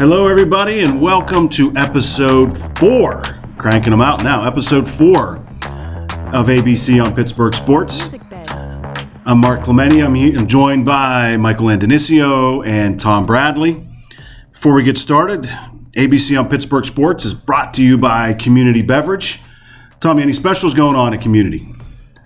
Hello, everybody, and welcome to episode four. Cranking them out now. Episode four of ABC on Pittsburgh Sports. I'm Mark Clementi. I'm, here, I'm joined by Michael Andonicio and Tom Bradley. Before we get started, ABC on Pittsburgh Sports is brought to you by Community Beverage. Tommy, any specials going on at Community?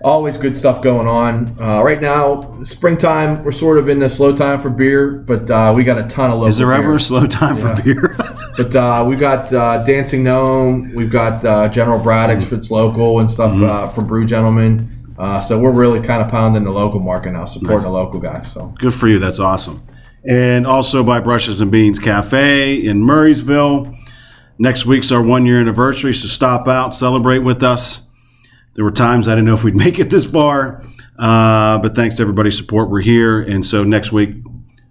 Always good stuff going on. Uh, right now, springtime, we're sort of in the slow time for beer, but uh, we got a ton of local Is there ever a slow time for beer? But uh, we've got uh, Dancing Gnome, we've got uh, General Braddock's Fitz Local and stuff Mm-hmm. uh, from Brew Gentlemen. Uh, so we're really kind of pounding the local market now, supporting the local guys. So Good for you. That's awesome. And also by Brushes and Beans Cafe in Murrysville. Next week's our one year anniversary, so stop out, celebrate with us. There were times I didn't know if we'd make it this far, uh, but thanks to everybody's support, we're here. And so next week,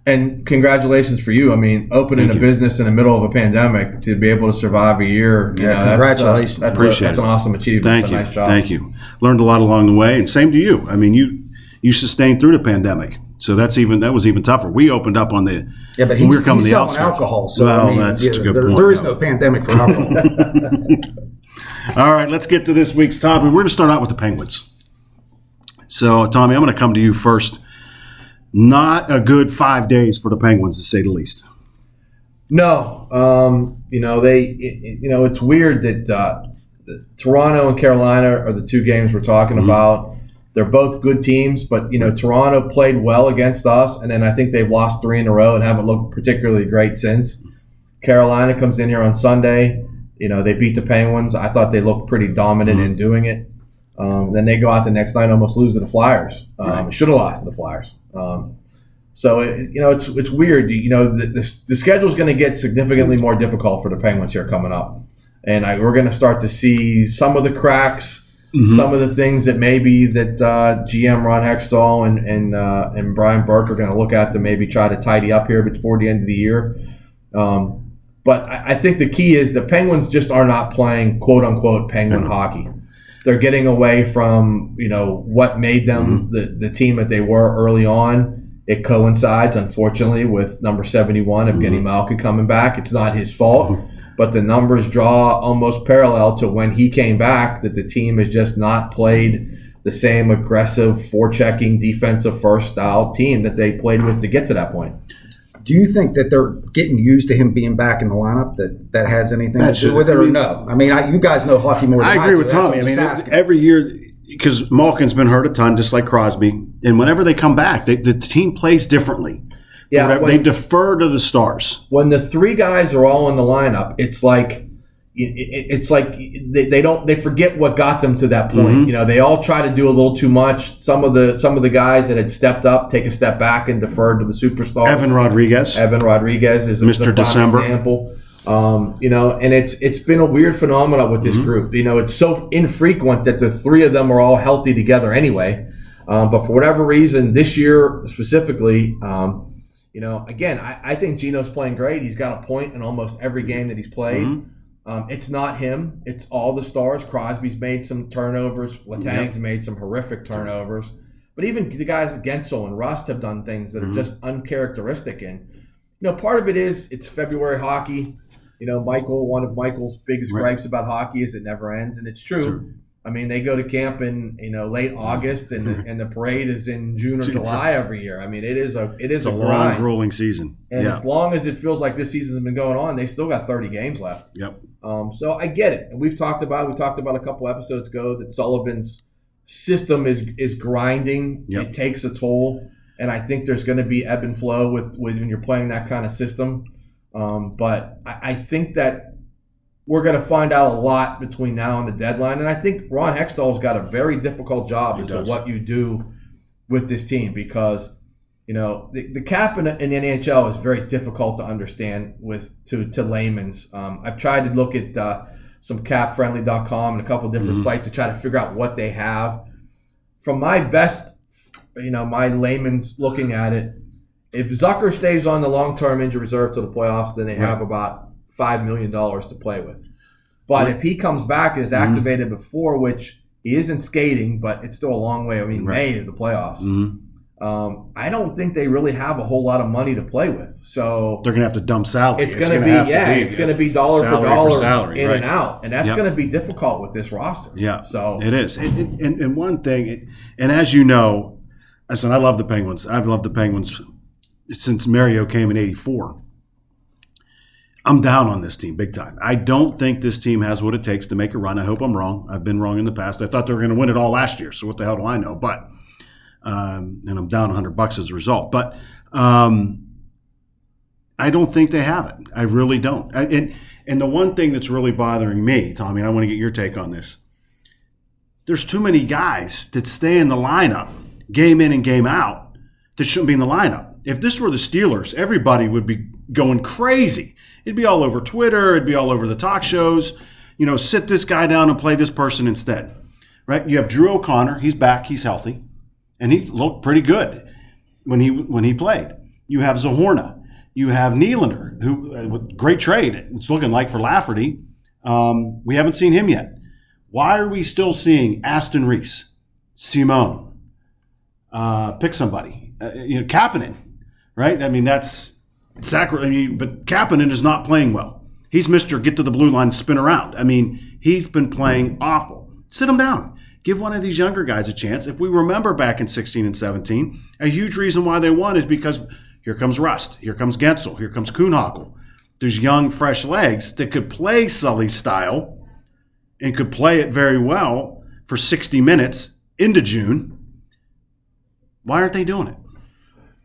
And congratulations for you. I mean, opening a business in the middle of a pandemic to be able to survive a year. You Yeah, know, that's, uh, congratulations. That's, Appreciate a, that's an awesome achievement. thank you, nice job. thank you. Learned a lot along the way, and same to you. I mean, you you sustained through the pandemic, so that's even that was even tougher. We opened up on the Yeah, but he's, we were coming he's to the selling outskirts. alcohol, so well, I mean, that's yeah, a good there, point. there is no pandemic for alcohol. All right, let's get to this week's topic. We're going to start out with the Penguins. So, Tommy, I'm going to come to you first. Not a good five days for the Penguins, to say the least. No, um, you know they. It, you know it's weird that uh, Toronto and Carolina are the two games we're talking about. They're both good teams, but you know Toronto played well against us, and then I think they've lost three in a row and haven't looked particularly great since. Carolina comes in here on Sunday. You know they beat the Penguins. I thought they looked pretty dominant in doing it. Um, then they go out the next night, almost lose to the Flyers. Um, Right. Should have lost to the Flyers. Um, so it, you know it's it's weird. You know the the, the schedule is going to get significantly more difficult for the Penguins here coming up, and I, we're going to start to see some of the cracks, some of the things that maybe that uh, GM Ron Hextall and and uh, and Brian Burke are going to look at to maybe try to tidy up here before the end of the year. Um, but I, I think the key is the Penguins just are not playing quote unquote Penguin hockey. They're getting away from you know what made them mm-hmm. the, the team that they were early on. It coincides, unfortunately, with number 71 of Evgeny mm-hmm. Malkin coming back. It's not his fault, mm-hmm. but the numbers draw almost parallel to when he came back, that the team has just not played the same aggressive, forechecking, defensive first style team that they played with to get to that point. Do you think that they're getting used to him being back in the lineup? That that has anything That to should- do with it, I or no? I mean, I, you guys know hockey more than I, I agree with Tommy. I mean, asking. every year, because Malkin's been hurt a ton, just like Crosby. And whenever they come back, they, the team plays differently. Yeah, when- they defer to the stars. when the three guys are all in the lineup, it's like it's like they, they don't they forget what got them to that point. Mm-hmm. You know, they all try to do a little too much. Some of the some of the guys that had stepped up take a step back and deferred to the superstar Evan Rodrigues. Evan Rodrigues is Mr. December. example. Um, you know, and it's it's been a weird phenomenon with Mm-hmm. this group. You know, it's so infrequent that the three of them are all healthy together anyway. Um, but for whatever reason, this year specifically, um, you know, again, I, I think Gino's playing great. He's got a point in almost every game that he's played. Mm-hmm. Um, it's not him. It's all the stars. Crosby's made some turnovers. Letang's made some horrific turnovers. But even the guys Guentzel and Rust have done things that are Mm-hmm. just uncharacteristic. And you know, part of it is it's February hockey. You know, Michael, one of Michael's biggest Right. gripes about hockey is it never ends, and it's true. Sure. I mean, they go to camp in you know late August, and the, and the parade is in June or July every year. I mean, it is a it is a a long, grueling season. And yeah. as long as it feels like this season's been going on, they still got 30 games left. Yep. Um, so I get it. And we've talked about we talked about a couple episodes ago that Sullivan's system is is grinding. Yep. It takes a toll, and I think there's going to be ebb and flow with, with when you're playing that kind of system. Um, but I, I think that we're going to find out a lot between now and the deadline. And I think Ron Hextall's got a very difficult job He as does. to what you do with this team because you know the, the cap in, in the NHL is very difficult to understand with to to layman's. Um, I've tried to look at uh, some capfriendly.com and a couple different Mhm. sites to try to figure out what they have. From my best, you know, my layman's looking at it, if Zucker stays on the long term injury reserve to the playoffs, then they have about five million dollars to play with. But if he comes back and is Mm-hmm. activated before, which he isn't skating, but it's still a long way. I mean, Right. May is the playoffs. Mhm. Um, I don't think they really have a whole lot of money to play with. So They're going to have to dump salary. it's going to be to yeah, be it's going to be dollar for dollar salary, in right. and out, and that's Yep. going to be difficult with this roster. Yeah, So it is. And, and, and- and one thing, and as you know, listen, I love the Penguins. I've loved the Penguins since Mario came in '84. I'm down on this team big time. I don't think this team has what it takes to make a run. I hope I'm wrong. I've been wrong in the past. I thought they were going to win it all last year. So what the hell do I know? But um, and I'm down 100 bucks as a result. But um, I don't think they have it. I really don't. I, and and the one thing that's really bothering me, Tommy, I want to get your take on this. There's too many guys that stay in the lineup, game in and game out, that shouldn't be in the lineup. If this were the Steelers, everybody would be going crazy. It'd be all over Twitter. It'd be all over the talk shows. You know, sit this guy down and play this person instead. Right? You have Drew O'Connor. He's back. He's healthy, and he looked pretty good when he when he played. You have Zohorna. You have Nylander, who uh, with great trade. It's looking like for Lafferty. Um, we haven't seen him yet. Why are we still seeing Aston Reese, Simon? Uh, pick somebody. Uh, you know, Kapanen, right? I mean, that's sacri- I mean, but Kapanen is not playing well. He's Mister Get to the blue line, spin around. I mean, he's been playing awful. Sit him down. Give one of these younger guys a chance. If we remember back in 16 and 17, a huge reason why they won is because here comes Rust, here comes Guentzel, here comes Kuhnhackl. There's young, fresh legs that could play Sully style and could play it very well for 60 minutes into June. Why aren't they doing it?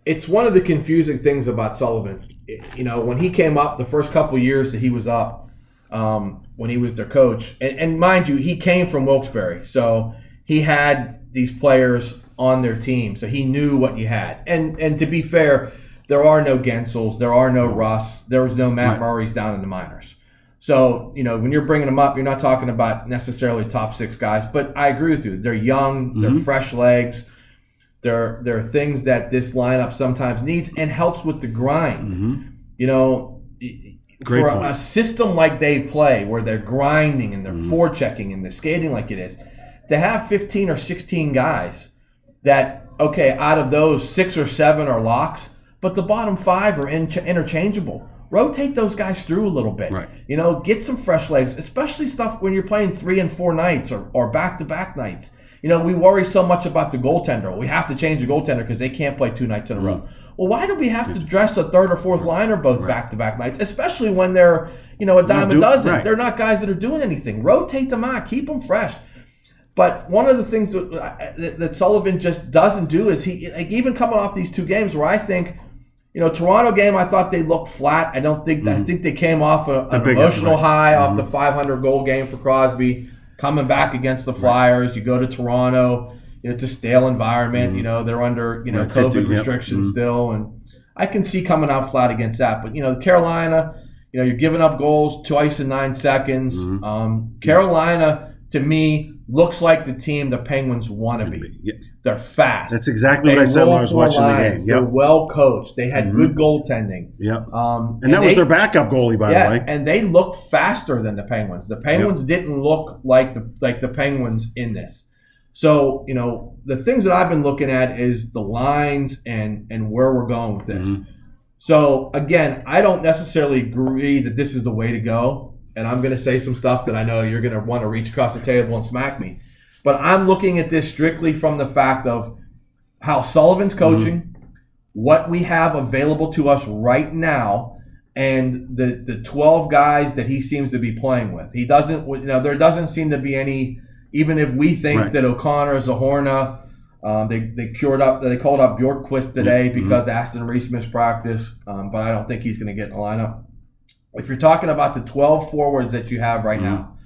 it's one of the confusing things about Sullivan. You know, when he came up, the first couple years that he was up, um, when he was their coach, and, and mind you, he came from Wilkes-Barre, so he had these players on their team, so he knew what you had. And and to be fair, there are no Guentzels, there are no Russ, there was no Matt Right. Murray's down in the minors. So you know, when you're bringing them up, you're not talking about necessarily top six guys, but I agree with you. They're young, they're mm-hmm. fresh legs. There, there are things that this lineup sometimes needs and helps with the grind. Mm-hmm. You know, Great for a, point. a system like they play, where they're grinding and they're mm-hmm. forechecking and they're skating like it is, to have 15 or 16 guys that okay, out of those six or seven are locks, but the bottom five are in- interchangeable. Rotate those guys through a little bit. Right. You know, get some fresh legs, especially stuff when you're playing three and four nights or, or back-to-back nights. You know, we worry so much about the goaltender. We have to change the goaltender because they can't play two nights in a row. Well, why do we have to dress a third or fourth liner both back-to-back nights, especially when they're, you know, a dime do- a dozen? right. They're not guys that are doing anything. Rotate them out, keep them fresh. But one of the things that, uh, that, that Sullivan just doesn't do is he, like even coming off these two games where I think, you know, Toronto game, I thought they looked flat. I don't think I think they came off a, an emotional high off the 500 goal game for Crosby, coming back against the Flyers. You go to Toronto, you know, it's a stale environment. You know, they're under you know Right, 50, COVID yep. restrictions still, and I can see coming out flat against that. But you know, the Carolina, you know, you're giving up goals twice in nine seconds. Mm-hmm. Um, Carolina, to me, looks like the team the Penguins want to be. Yeah, They're fast. That's exactly They what I said when I was watching the lines. game. They're Mm-hmm. well coached. They had good goaltending. Yep. Um, And that was their backup goalie, by yeah, the way. and they look faster than the Penguins. The Penguins didn't look like the like the Penguins in this. So you know the things that I've been looking at is the lines and and where we're going with this. Mm-hmm. So again, I don't necessarily agree that this is the way to go, and I'm going to say some stuff that I know you're going to want to reach across the table and smack me. But I'm looking at this strictly from the fact of how Sullivan's coaching, what we have available to us right now, and the the 12 guys that he seems to be playing with. He doesn't, you know, there doesn't seem to be any. Even if we think Right. that O'Connor, Zohorna, um, they they cured up, they called up Bjorkqvist today Mm-hmm. because Aston Reese missed practice, um, but I don't think he's going to get in the lineup. If you're talking about the 12 forwards that you have right now,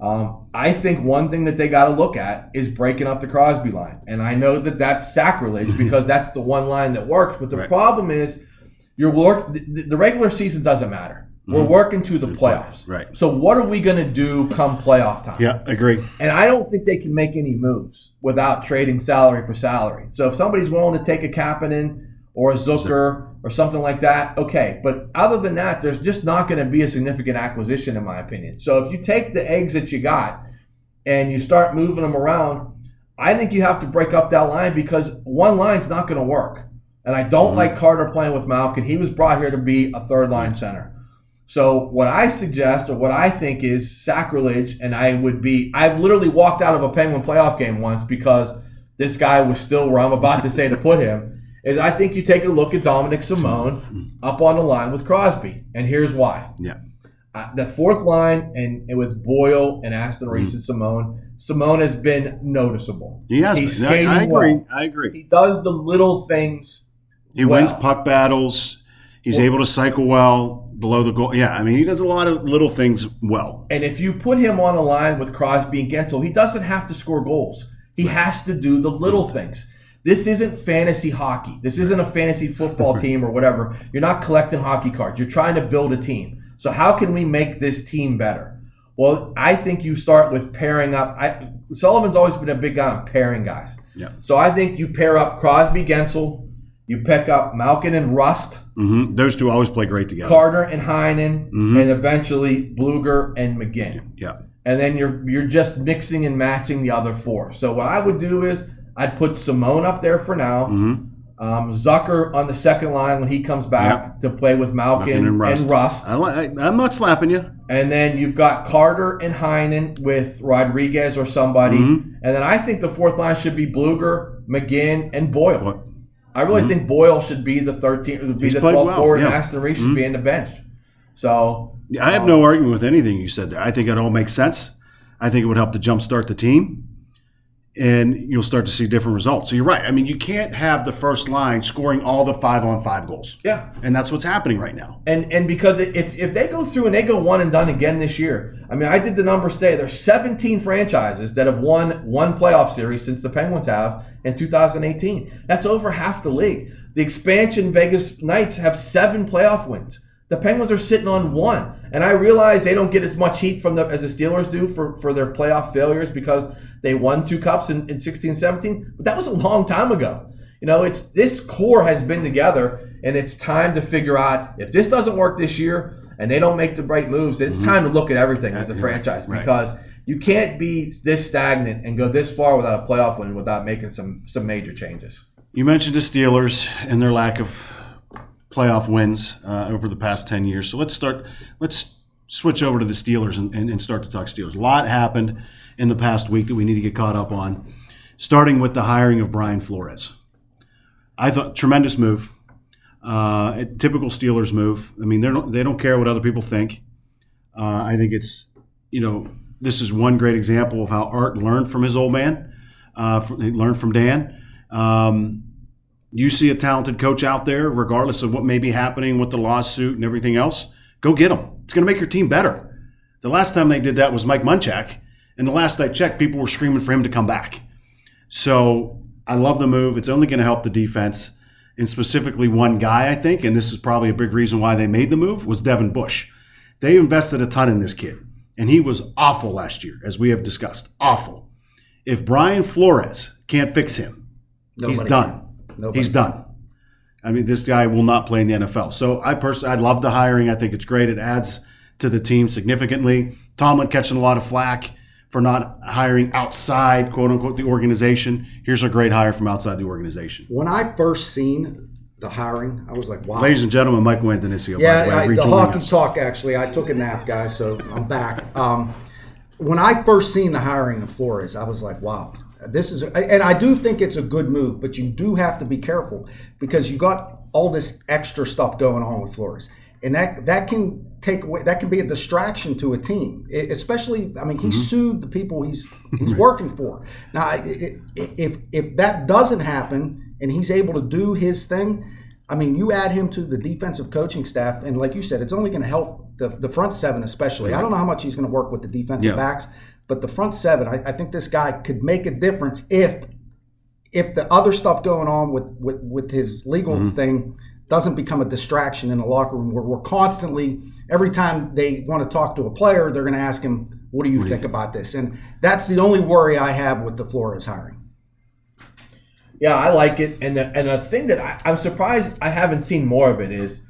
um, I think one thing that they got to look at is breaking up the Crosby line. And I know that that's sacrilege because that's the one line that works. But the Right. problem is, your work the, the regular season doesn't matter. We're working to the playoffs. Right. So what are we going to do come playoff time? Yeah, agree. And I don't think they can make any moves without trading salary for salary. So if somebody's willing to take a Kapanen or a Zucker or something like that, okay. But other than that, there's just not going to be a significant acquisition, in my opinion. So if you take the eggs that you got and you start moving them around, I think you have to break up that line because one line's not going to work. And I don't Mhm. like Carter playing with Malkin. He was brought here to be a third line center. So what I suggest or what I think is sacrilege, and I would be I've literally walked out of a Penguin playoff game once because this guy was still where I'm about to say to put him, is I think you take a look at Dominic Simon up on the line with Crosby. And here's why. Yeah. Uh, the fourth line and, and with Boyle and Aston Reese Mm-hmm. and Simon, Simon has been noticeable. He has. He's been. I, agree. well. I agree. He does the little things. He well. wins puck battles. He's Well- able to cycle well below the goal. Yeah, I mean, he does a lot of little things well. And if you put him on a line with Crosby and Guentzel, he doesn't have to score goals. He has to do the little things. This isn't fantasy hockey. This isn't a fantasy football team or whatever. You're not collecting hockey cards. You're trying to build a team. So how can we make this team better? Well, I think you start with pairing up. I, Sullivan's always been a big guy on pairing guys. Yeah. So I think you pair up Crosby, Guentzel. You pick up Malkin and Rust. Mm-hmm. Those two always play great together. Carter and Heinen, Mhm. and eventually Blueger and McGinn. yeah. And then you're you're just mixing and matching the other four. So what I would do is I'd put Simon up there for now. hmm Um, Zucker on the second line when he comes back to play with Malkin, and Rust. and Rust. I, li- I'm not slapping you. And then you've got Carter and Heinen with Rodrigues or somebody. Mhm. And then I think the fourth line should be Blueger, McGinn, and Boyle. What? I really think Boyle should be the 13, would be Mm-hmm. He's the played 12 well, forward, and yeah. Aston Reese should be in the bench. So I have no argument with anything you said there. I think it all makes sense. I think it would help to jumpstart the team, and you'll start to see different results. So you're right. I mean, you can't have the first line scoring all the five on five goals, yeah, and that's what's happening right now. And and because if if they go through and they go one and done again this year, I mean, I did the numbers today. There's 17 franchises that have won one playoff series since the Penguins have in 2018. That's over half the league. The expansion Vegas Knights have seven playoff wins. The Penguins are sitting on one, and I realize they don't get as much heat from the as the Steelers do for for their playoff failures because they won two cups in, in 16, 17. But that was a long time ago. You know, it's this core has been together, and it's time to figure out if this doesn't work this year and they don't make the right moves. It's time to look at everything as a franchise right. because you can't be this stagnant and go this far without a playoff win without making some some major changes. You mentioned the Steelers and their lack of playoff wins uh, over the past 10 years. So let's start, let's switch over to the Steelers and, and, and start to talk Steelers. A lot happened in the past week that we need to get caught up on, starting with the hiring of Brian Flores. I thought tremendous move, uh, typical Steelers move. I mean, they're not, they don't care what other people think. Uh, I think it's, you know, this is one great example of how Art learned from his old man, uh, from, he learned from Dan. Um, you see a talented coach out there, regardless of what may be happening with the lawsuit and everything else, go get them. It's going to make your team better. The last time they did that was Mike Munchak, and the last I checked, people were screaming for him to come back. So I love the move. It's only going to help the defense, and specifically one guy, I think, and this is probably a big reason why they made the move, was Devin Bush. They invested a ton in this kid, and he was awful last year, as we have discussed. Awful. If Brian Flores can't fix him, he's done. He's done. I mean, this guy will not play in the NFL. So I personally, I love the hiring. I think it's great. It adds to the team significantly. Tomlin catching a lot of flack for not hiring outside, quote unquote, the organization. Here's a great hire from outside the organization. When I first seen the hiring, I was like, wow. Ladies and gentlemen, Michael Antonisio. Yeah, by the way, I, the hockey us. talk. Actually, I took a nap, guys, so I'm back. Um, when I first seen the hiring of Flores, I was like, "Wow, this is." And I do think it's a good move, but you do have to be careful because you got all this extra stuff going on with Flores, and that that can take away. That can be a distraction to a team, I- especially. I mean, he mm-hmm. sued the people he's he's working for. Now, i- i- if if that doesn't happen and he's able to do his thing. I mean, you add him to the defensive coaching staff, and like you said, it's only going to help the, the front seven, especially. I don't know how much he's going to work with the defensive Yeah. backs, but the front seven, I, I think this guy could make a difference if if the other stuff going on with with, with his legal Mm-hmm. thing doesn't become a distraction in the locker room, where we're constantly every time they want to talk to a player, they're going to ask him, "What do you think about this?" And that's the only worry I have with the Flores hiring. Yeah, I like it, and the, and the thing that I, I'm surprised I haven't seen more of it is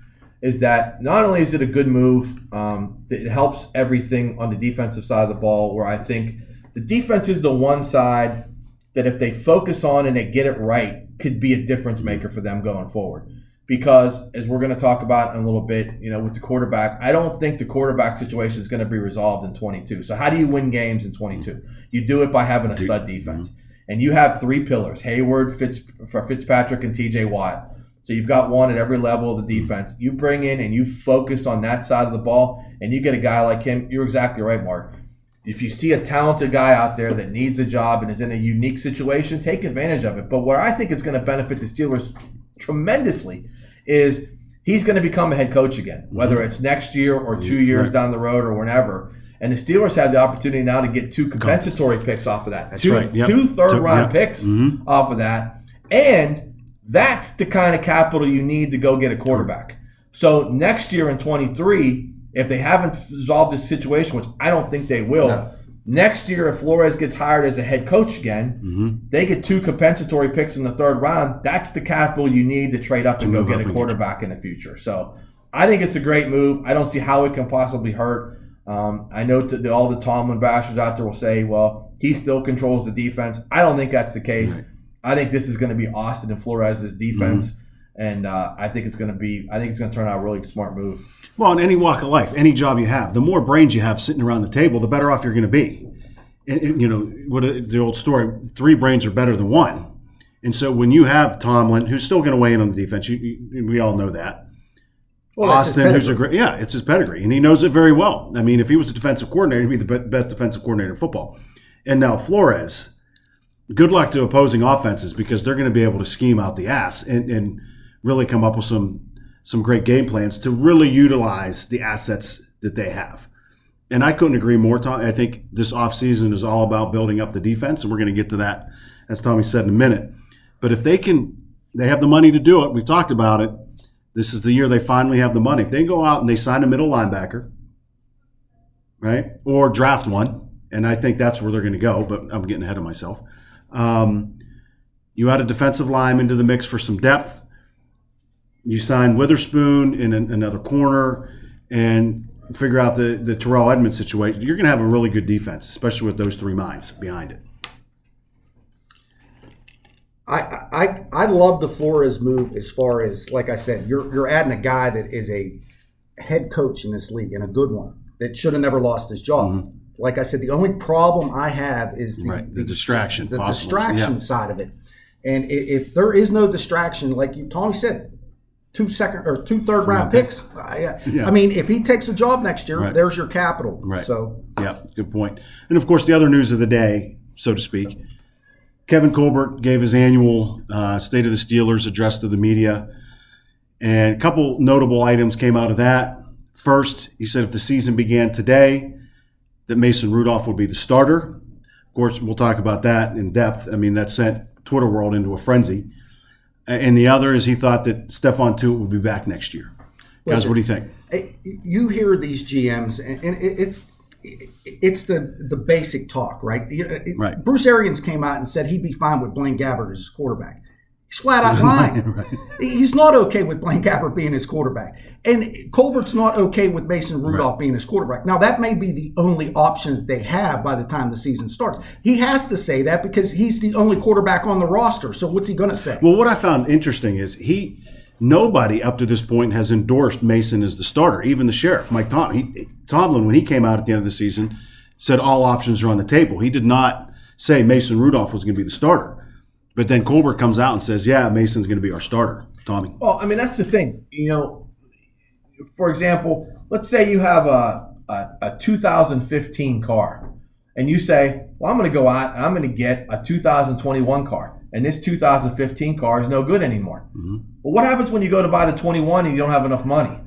is that not only is it a good move, um, it helps everything on the defensive side of the ball. Where I think the defense is the one side that if they focus on and they get it right, could be a difference maker for them going forward. Because as we're going to talk about in a little bit, you know, with the quarterback, I don't think the quarterback situation is going to be resolved in 22. So how do you win games in 22? You do it by having a stud defense, and you have three pillars: Heyward, Fitz, for Fitzpatrick, and T.J. Watt. So you've got one at every level of the defense. You bring in and you focus on that side of the ball, and you get a guy like him. You're exactly right, Mark. If you see a talented guy out there that needs a job and is in a unique situation, take advantage of it. But where I think it's going to benefit the Steelers tremendously is he's going to become a head coach again, whether it's next year or two years down the road or whenever. And the Steelers have the opportunity now to get two compensatory picks off of that. That's two, right, yep. two third round yep. picks Mhm. off of that. And that's the kind of capital you need to go get a quarterback. So next year in 23, if they haven't resolved this situation, which I don't think they will, No. next year if Flores gets hired as a head coach again, Mm-hmm. they get two compensatory picks in the third round. That's the capital you need to trade up and go get a quarterback in the future. So I think it's a great move. I don't see how it can possibly hurt. Um, I know that all the Tomlin bashers out there will say, well, he still controls the defense. I don't think that's the case. I think this is going to be Austin and Flores' defense. Mm-hmm. And uh, I think it's going to be. I think it's going to turn out a really smart move. Well, in any walk of life, any job you have, the more brains you have sitting around the table, the better off you're going to be. And, and, you know what a- the old story: three brains are better than one. And so when you have Tomlin, who's still going to weigh in on the defense, you, you, we all know that. Well, Austin, who's a great, yeah, it's his pedigree, and he knows it very well. I mean, if he was a defensive coordinator, he'd be the best defensive coordinator in football. And now Flores, good luck to opposing offenses because they're going to be able to scheme out the ass and, and really come up with some some great game plans to really utilize the assets that they have. And I couldn't agree more, Tom. I think this offseason is all about building up the defense, and we're going to get to that, as Tommy said, in a minute. But if they can, they have the money to do it. We've talked about it. This is the year they finally have the money. If they go out and they sign a middle linebacker, right, or draft one, and I think that's where they're going to go, but I'm getting ahead of myself. Um, you add a defensive line into the mix for some depth. You sign Witherspoon in an, another corner and figure out the, the Terrell Edmunds situation. You're going to have a really good defense, especially with those three minds behind it. I, I I love the Flores move as far as like I said, you're you're adding a guy that is a head coach in this league and a good one that should have never lost his job. Like I said, the only problem I have is the. Right, the distraction, the possible. distraction Yeah. side of it. And i- if there is no distraction, like you Tommy said, two second or two third round Round picks. I, Yeah. I mean, if he takes a job next year, Right. there's your capital. Right. So Yeah, good point. And of course, the other news of the day, so to speak, Kevin Colbert gave his annual uh, State of the Steelers address to the media, and a couple notable items came out of that. First, he said if the season began today, that Mason Rudolph would be the starter. Of course, we'll talk about that in depth. I mean, that sent Twitter world into a frenzy. And the other is he thought that Stephon Tuitt would be back next year. Guys, Listen, what do you think? You hear these GMs, and and it- it's it's the the basic talk, right? It- Right. Bruce Arians came out and said he'd be fine with Blaine Gabbert as his quarterback. He's flat out lying. Right. He's not okay with Blaine Gabbert being his quarterback, and Colbert's not okay with Mason Rudolph being his quarterback. Now that may be the only option that they have by the time the season starts. He has to say that because he's the only quarterback on the roster. So what's he going to say? Well, what I found interesting is he nobody up to this point has endorsed Mason as the starter. Even the sheriff, Mike Tom, he, Tomlin, when he came out at the end of the season, said all options are on the table. He did not say Mason Rudolph was going to be the starter. But then Colbert comes out and says, "Yeah, Mason's going to be our starter." Tommy, Well, I mean, that's the thing. You know, for example, let's say you have a, a, a 2015 car, and you say, well, I'm going to go out and I'm going to get a 2021 car. And this 2015 car is no good anymore. Mm-hmm. Well, what happens when you go to buy the 21 and you don't have enough money?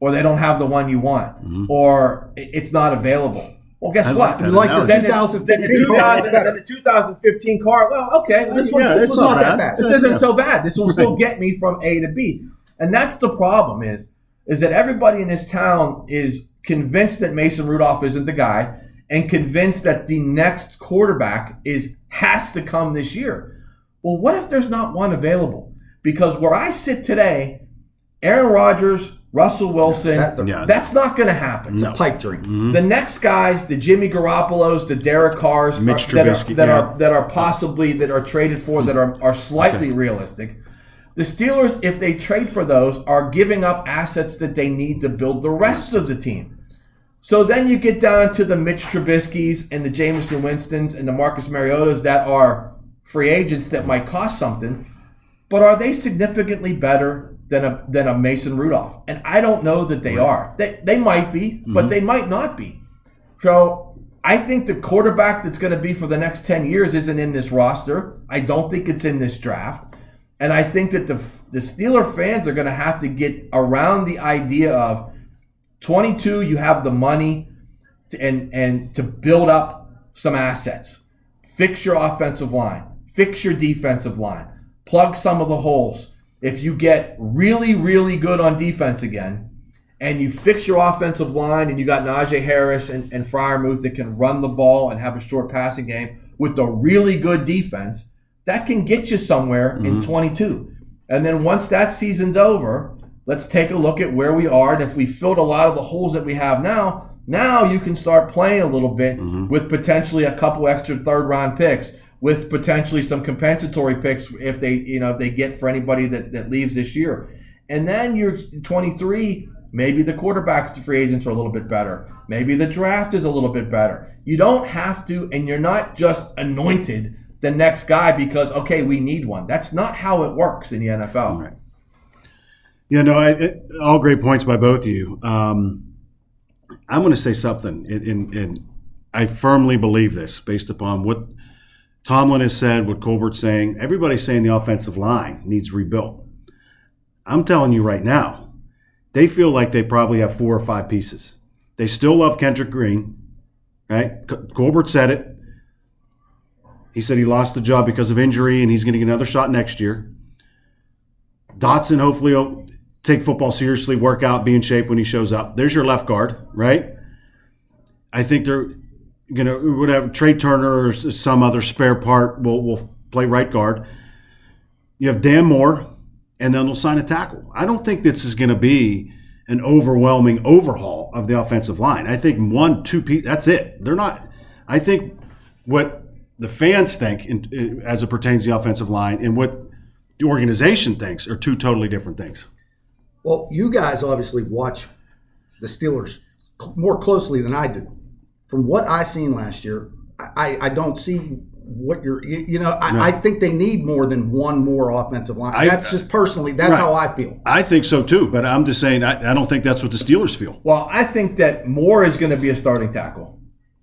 Or they don't have the one you want? Mm-hmm. Or it's not available? Well, guess I what? like You like the 2015 car the 2015 car. Well, okay, this one's Yeah, this it's one's not not that bad. bad. This isn't so bad. This will still get me from A to B. And that's the problem is is that everybody in this town is convinced that Mason Rudolph isn't the guy and convinced that the next quarterback is has to come this year. Well, what if there's not one available? Because where I sit today, Aaron Rodgers Russell Wilson. That- Yeah. That's not going to happen. It's a pipe dream. Mm-hmm. The next guys, the Jimmy Garoppolos, the Derek Carrs, are- Mitch that, are, that yeah. are that are possibly that are traded for that are, are slightly realistic. The Steelers, if they trade for those, are giving up assets that they need to build the rest of the team. So then you get down to the Mitch Trubisky's and the Jameson Winstons and the Marcus Mariotas that are free agents that might cost something, but are they significantly better than a than a Mason Rudolph? And I don't know that they are. They they might be, but mhm. they might not be. So I think the quarterback that's going to be for the next ten years isn't in this roster. I don't think it's in this draft, and I think that the the Steeler fans are going to have to get around the idea of 22. You have the money to, and and to build up some assets, fix your offensive line, fix your defensive line, plug some of the holes. If you get really really good on defense again, and you fix your offensive line and you got Najee Harris and, and Freiermuth that can run the ball and have a short passing game with a really good defense, that can get you somewhere in mm-hmm. 22. And then once that season's over, let's take a look at where we are. And if we filled a lot of the holes that we have now, now you can start playing a little bit mm-hmm. with potentially a couple extra third round picks, with potentially some compensatory picks if they, you know, if they get for anybody that, that leaves this year. And then you're 23. Maybe the quarterbacks, the free agents are a little bit better. Maybe the draft is a little bit better. You don't have to, and you're not just anointed the next guy because okay, we need one. That's not how it works in the NFL. Right. Yeah, no, I, it, all great points by both of you. Um, I'm going to say something, and, I firmly believe this based upon what Tomlin has said, what Colbert's saying. Everybody's saying the offensive line needs rebuilt. I'm telling you right now, they feel like they probably have four or five pieces. They still love Kendrick Green, right? Colbert said it. He said he lost the job because of injury and he's going to get another shot next year. Dotson hopefully will take football seriously, work out, be in shape when he shows up. There's your left guard, right? I think they're gonna whatever Trai Turner or some other spare part will will play right guard. You have Dan Moore, and then they'll sign a tackle. I don't think this is going to be an overwhelming overhaul of the offensive line. I think one, two pieces. That's it. They're not. I think what the fans think, in, as it pertains to the offensive line, and what the organization thinks are two totally different things. Well, you guys obviously watch the Steelers more closely than I do. From what I seen last year, I, I- I don't see what you're. You, you know, I, I think they need more than one more offensive line. I- that's just personally. That's Right. how I feel. I think so too, but I'm just saying I, I don't think that's what the Steelers feel. Well, I think that Moore is going to be a starting tackle,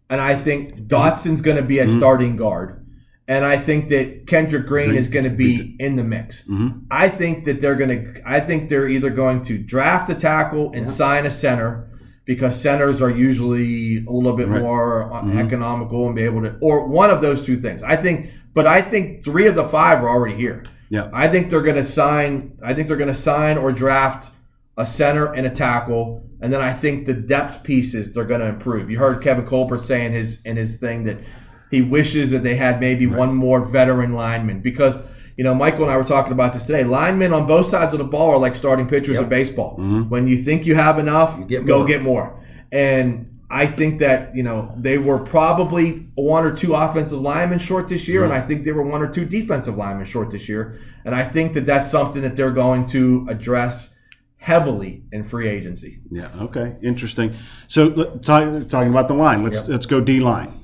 and I think Dotson's going to be a mm-hmm. starting guard, and I think that Kendrick Green is going to be in the mix. Mm-hmm. I think that they're going to. I think they're either going to draft a tackle and sign a center because centers are usually a little bit more uh, economical and be able to, or one of those two things. I think, but I think three of the five are already here. Yeah. I think they're going to sign. I think they're going to sign or draft a center and a tackle, and then I think the depth pieces they're going to improve. You heard Kevin Colbert saying his in his thing that he wishes that they had maybe one more veteran lineman because you know Michael and I were talking about this today. Linemen on both sides of the ball are like starting pitchers of baseball. Mm-hmm. When you think you have enough, get go get more. And I think that you know they were probably one or two offensive linemen short this year, and mm-hmm. I think they were one or two defensive linemen short this year. And I think that that's something that they're going to address heavily in free agency. Yeah. Okay. Interesting. So talk, talking about the line, let's let's go D line,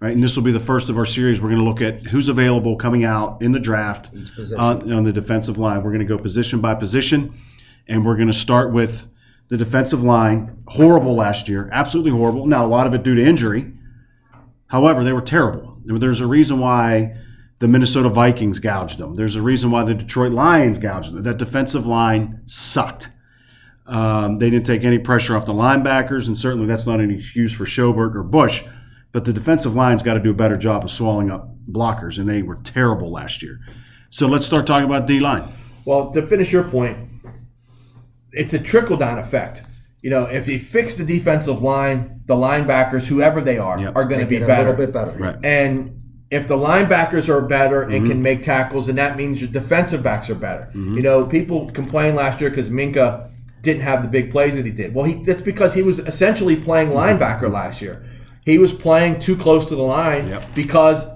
right? And this will be the first of our series. We're going to look at who's available coming out in the draft on, on the defensive line. We're going to go position by position, and we're going to start with the defensive line. Horrible last year, absolutely horrible. Now a lot of it due to injury. However, they were terrible. There's a reason why the Minnesota Vikings gouged them. There's a reason why the Detroit Lions gouged them. That defensive line sucked. Um, they didn't take any pressure off the linebackers, and certainly that's not an excuse for Schobert or Bush. But the defensive line's got to do a better job of swallowing up blockers, and they were terrible last year. So let's start talking about D line. Well, to finish your point, it's a trickle down effect. You know, if you fix the defensive line, the linebackers, whoever they are, Yep. are going to be better. a little bit better. Right. And if the linebackers are better and Mm-hmm. can make tackles, and that means your defensive backs are better. You know, people complained last year because Minkah didn't have the big plays that he did. Well, he that's because he was essentially playing linebacker last year. He was playing too close to the line Yep. because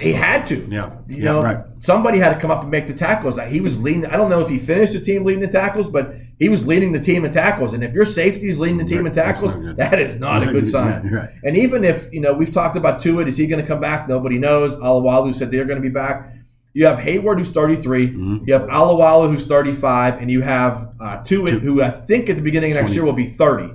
he had to. Yeah. You Yeah, know, right. somebody had to come up and make the tackles. He was leading. I don't know if he finished the team leading the tackles, but he was leading the team in tackles. And if your safety is leading the team in Right, that's tackles, that is not a good sign. Right. And even if you know, we've talked about Tua. Is he going to come back? Nobody knows. Alualu said they're going to be back. You have Heyward, who's 33. Mm-hmm. You have Alualu, who's 35, and you have uh, Tua, who I think at the beginning of next 20. year will be 30.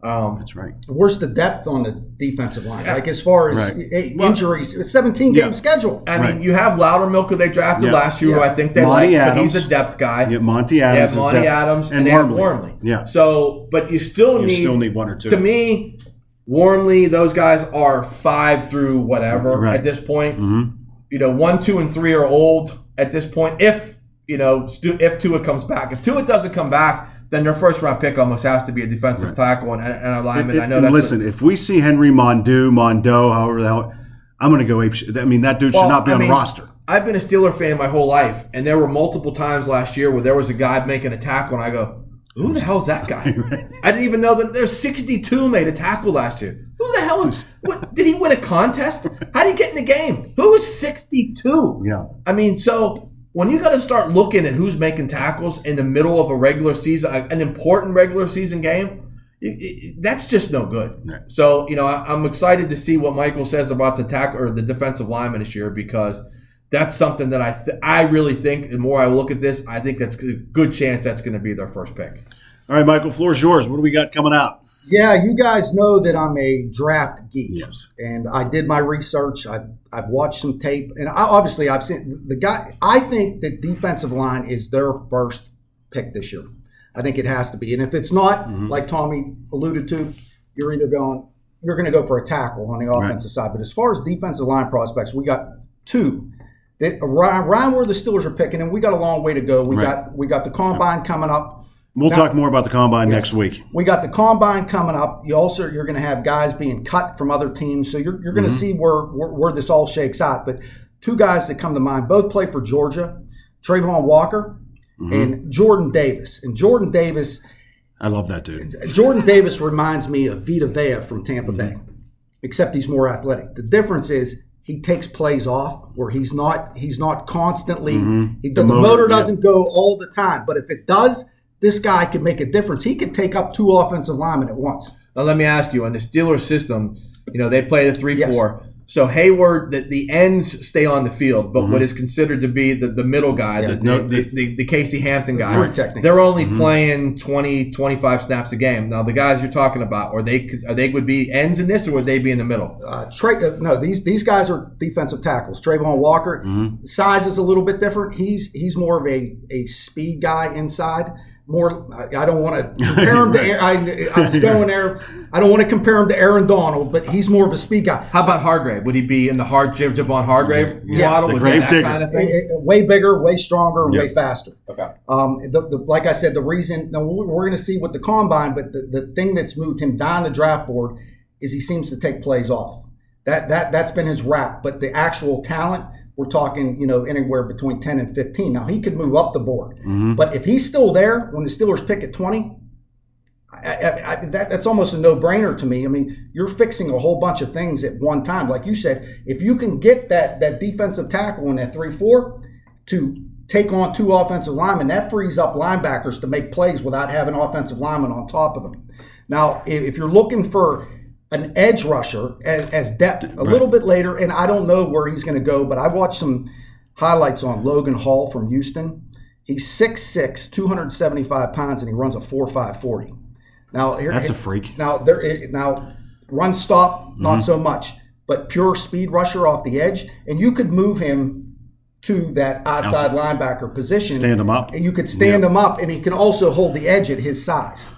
Um, That's right. Where's the depth on the defensive line? Yeah. Like as far as Right. Well- injuries, 17 game Yeah. schedule. I Right. mean, you have Loudermilk, who they drafted Yeah. last year, who Yeah. I think they Monty like, but he's a depth guy. You have Monty Adams. have is Monty Adams and, and they Wormley. Wormley. Yeah. So, but you still You need still need one or two. To me, Wormley, those guys are five through whatever Right. at this point. Mhm. You know, one, two, and three are old at this point. If you know, Stu, if Tua comes back, if Tua doesn't come back, then their first round pick almost has to be a defensive tackle and, and a lineman. It- I know listen, if we see Henry Mondu, Mondo, however the hell, I'm going to go ape shit. I mean, that dude should not be I on mean, the roster. I've been a Steeler fan my whole life, and there were multiple times last year where there was a guy making a tackle, and I go, "Who the hell's that guy?" I didn't even know that there's 62 made a tackle last year. Who the hell is? What, did he win a contest? How did he get in the game? Who is 62? Yeah. I mean, so when you got to start looking at who's making tackles in the middle of a regular season, an important regular season game, it, it, that's just no good. Right. So you know, I, I'm excited to see what Michael says about the tackle or the defensive lineman this year because that's something that I th- I really think. The more I look at this, I think that's a good chance that's going to be their first pick. All right, Michael, floor's yours. What do we got coming out? Yeah, you guys know that I'm a draft geek. Yes. And I did my research. I've, I've watched some tape. And I, obviously, I've seen the guy. I think the defensive line is their first pick this year. I think it has to be. And if it's not, mm-hmm. like Tommy alluded to, you're either going, you're going to go for a tackle on the offensive side. But as far as defensive line prospects, we got two. That around, around where the Steelers are picking, and we got a long way to go. We Right. got we got the combine coming up. We'll Now- talk more about the combine next week. We got the combine coming up. You also you're going to have guys being cut from other teams, so you're, you're going to mm-hmm. see where, where where this all shakes out. But two guys that come to mind, both play for Georgia, Travon Walker mm-hmm. and Jordan Davis. And Jordan Davis, I love that dude. Jordan Davis reminds me of Vita Vea from Tampa mm-hmm. Bay, except he's more athletic. The difference is he takes plays off where he's not he's not constantly he, the, motor, motor yeah. doesn't go all the time. But if it does, this guy can make a difference. He could take up two offensive linemen at once. Now let me ask you: on the Steelers system, you know they play the three Yes. four. So Heyward, the, the ends stay on the field, but what is considered to be the, the middle guy, the, no, the, the, the Casey Hampton guy, three they're only playing 20, 25 snaps a game. Now the guys you're talking about, or they could- are they would be ends in this, or would they be in the middle? Uh, Trey, uh, no, these these guys are defensive tackles. Travon Walker, size is a little bit different. He's he's more of a, a speed guy inside. More, I, I don't want to compare him to. Aaron- I, I was going there. I don't want to compare him to Aaron Donald, but he's more of a speed guy. How about Hargrave? Would he be in the hard Jav- Javon Hargrave Yeah. model? The grave digger. kind of Eh, thing? eh, Way bigger, way stronger, and way faster. Okay. Um, the, the, like I said, the reason now we're, we're going to see what the combine, but the, the thing that's moved him down the draft board is he seems to take plays off. That that that's been his rap. But the actual talent, we're talking, you know, anywhere between ten and fifteen. Now he could move up the board, mm-hmm. but if he's still there when the Steelers pick at twenty. I, I, I, that, that's almost a no-brainer to me. I mean, you're fixing a whole bunch of things at one time. Like you said, if you can get that that defensive tackle in that three-four to take on two offensive linemen, that frees up linebackers to make plays without having offensive linemen on top of them. Now, if, if you're looking for an edge rusher as, as depth a little bit later, and I don't know where he's going to go, but I watched some highlights on Logan Hall from Houston. He's 6'6", 275 pounds, and he runs a 4.5 40. Now here, That's a freak. Now there, now run stop, not mm-hmm. so much, but pure speed rusher off the edge, and you could move him to that outside linebacker position. Stand him up. And you could stand him up, and he can also hold the edge at his size.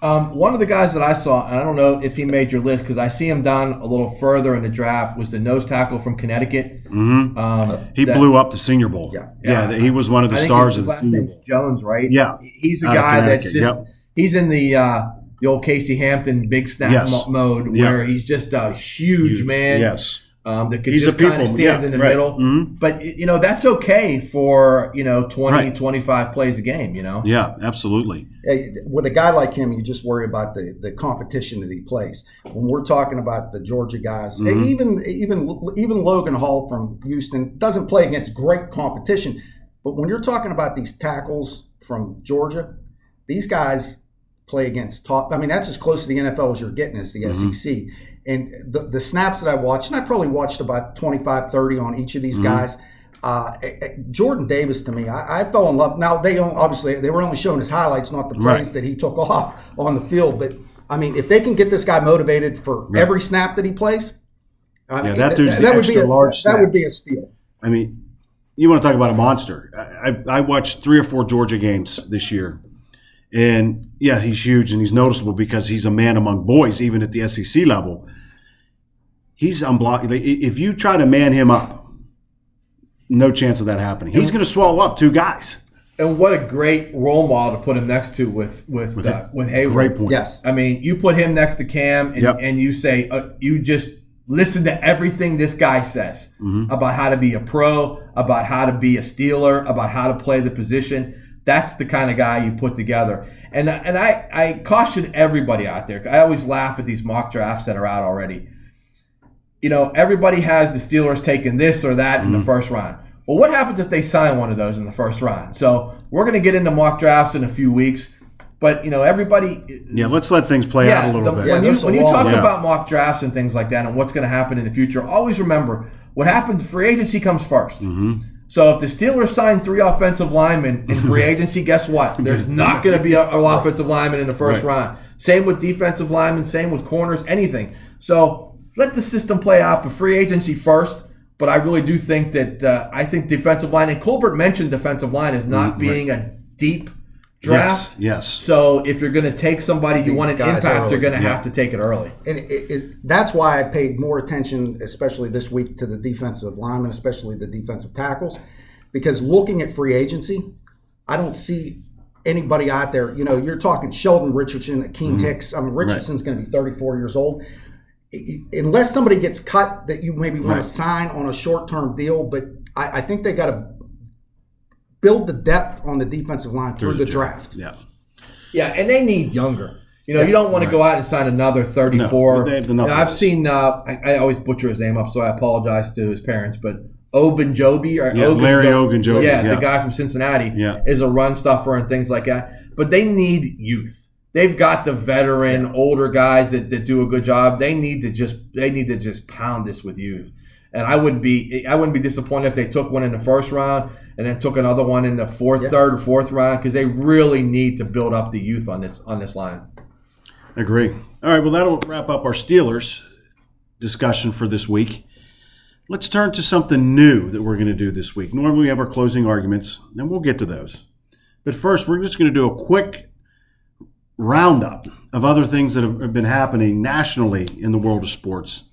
Um, one of the guys that I saw, and I don't know if he made your list because I see him down a little further in the draft, was the nose tackle from Connecticut. Mm-hmm. Um, He that- blew up the Senior Bowl. Yeah. yeah. that he was one of the I stars of the Senior Bowl. Jones, right? Yeah. he's a guy that's just yep. he's in the uh, the old Casey Hampton big snap Yes. mode Yeah. where he's just a huge man. Yes. Um, that could He's a just kind of people- stand yeah, in the right. middle. Mhm. But you know that's okay for you know 20, Right. 25 plays a game. You know. Yeah, absolutely. With a guy like him, you just worry about the, the competition that he plays. When we're talking about the Georgia guys, Mhm. even even even Logan Hall from Houston doesn't play against great competition. But when you're talking about these tackles from Georgia, these guys play against top. I mean, that's as close to the NFL as you're getting as the Mhm. SEC. And the, the snaps that I watched, and I probably watched about 25, 30 on each of these Mhm. guys. Uh, eh, eh, Jordan Davis to me, I, I fell in love. Now they don't, obviously they were only showing his highlights, not the plays Right. that he took off on the field. But I mean, if they can get this guy motivated for Right. every snap that he plays, I Yeah, mean, that th- dude's the would be a, large That snap. would be a steal. I mean, you want to talk about a monster. I, I, I watched three or four Georgia games this year. And yeah, he's huge and he's noticeable because he's a man among boys, even at the SEC level. He's unblocked. If you try to man him up, no chance of that happening. He's going to swallow up two guys. And what a great role model to put him next to with with With uh, with Heyward. Great point. Yes. I mean, you put him next to Cam, and, Yep. and you say uh, you just listen to everything this guy says Mhm. about how to be a pro, about how to be a Steeler, about how to play the position. That's the kind of guy you put together. And and I I caution everybody out there. I always laugh at these mock drafts that are out already. You know, everybody has the Steelers taking this or that in the first round. Well, what happens if they sign one of those in the first round? So we're going to get into mock drafts in a few weeks, but you know, everybody Yeah, let's let things play out a little the- bit. Yeah, When you, when you talk Yeah. about mock drafts and things like that and what's going to happen in the future, always remember what happens. Free agency comes 1st Mm-hmm. So if the Steelers sign three offensive linemen in free agency, guess what? There's not going to be an offensive lineman in the first Right. round. Same with defensive linemen. Same with corners. Anything. So let the system play out. But free agency first. But I really do think that uh, I think defensive line and Colbert mentioned defensive line as not Mm, right. being a deep draft. Yes, yes. So if you're going to take somebody you These want an impact, early. you're going to Yeah. have to take it early. And it, it, that's why I paid more attention, especially this week, to the defensive linemen, especially the defensive tackles, because looking at free agency, I don't see anybody out there. You know, you're talking Sheldon Richardson, Akiem mm-hmm. Hicks. I mean, Richardson's going to be 34 years old. I- I- Unless somebody gets cut that you maybe want Right. to sign on a short term deal, but I, I think they got to build the depth on the defensive line through, the, draft. Yeah. Yeah, and they need younger. You know, you don't want to go out and sign another 34. No, they have enough And of I've seen, uh, I, I always butcher his name up, so I apologize to his parents, but Ogunjobi or Yeah, Ogunjo- Larry Ogunjobi, Yeah, yeah. the guy from Cincinnati Yeah. is a run stuffer and things like that. But they need youth. They've got the veteran, older guys that, that do a good job. They need to just they need to just pound this with youth. And I wouldn't be I wouldn't be disappointed if they took one in the first round and then took another one in the fourth, Yeah. third, or fourth round because they really need to build up the youth on this on this line. Agree. All right, well, that'll wrap up our Steelers discussion for this week. Let's turn to something new that we're going to do this week. Normally, we have our closing arguments, and we'll get to those. But first, we're just going to do a quick roundup of other things that have have been happening nationally in the world of sports.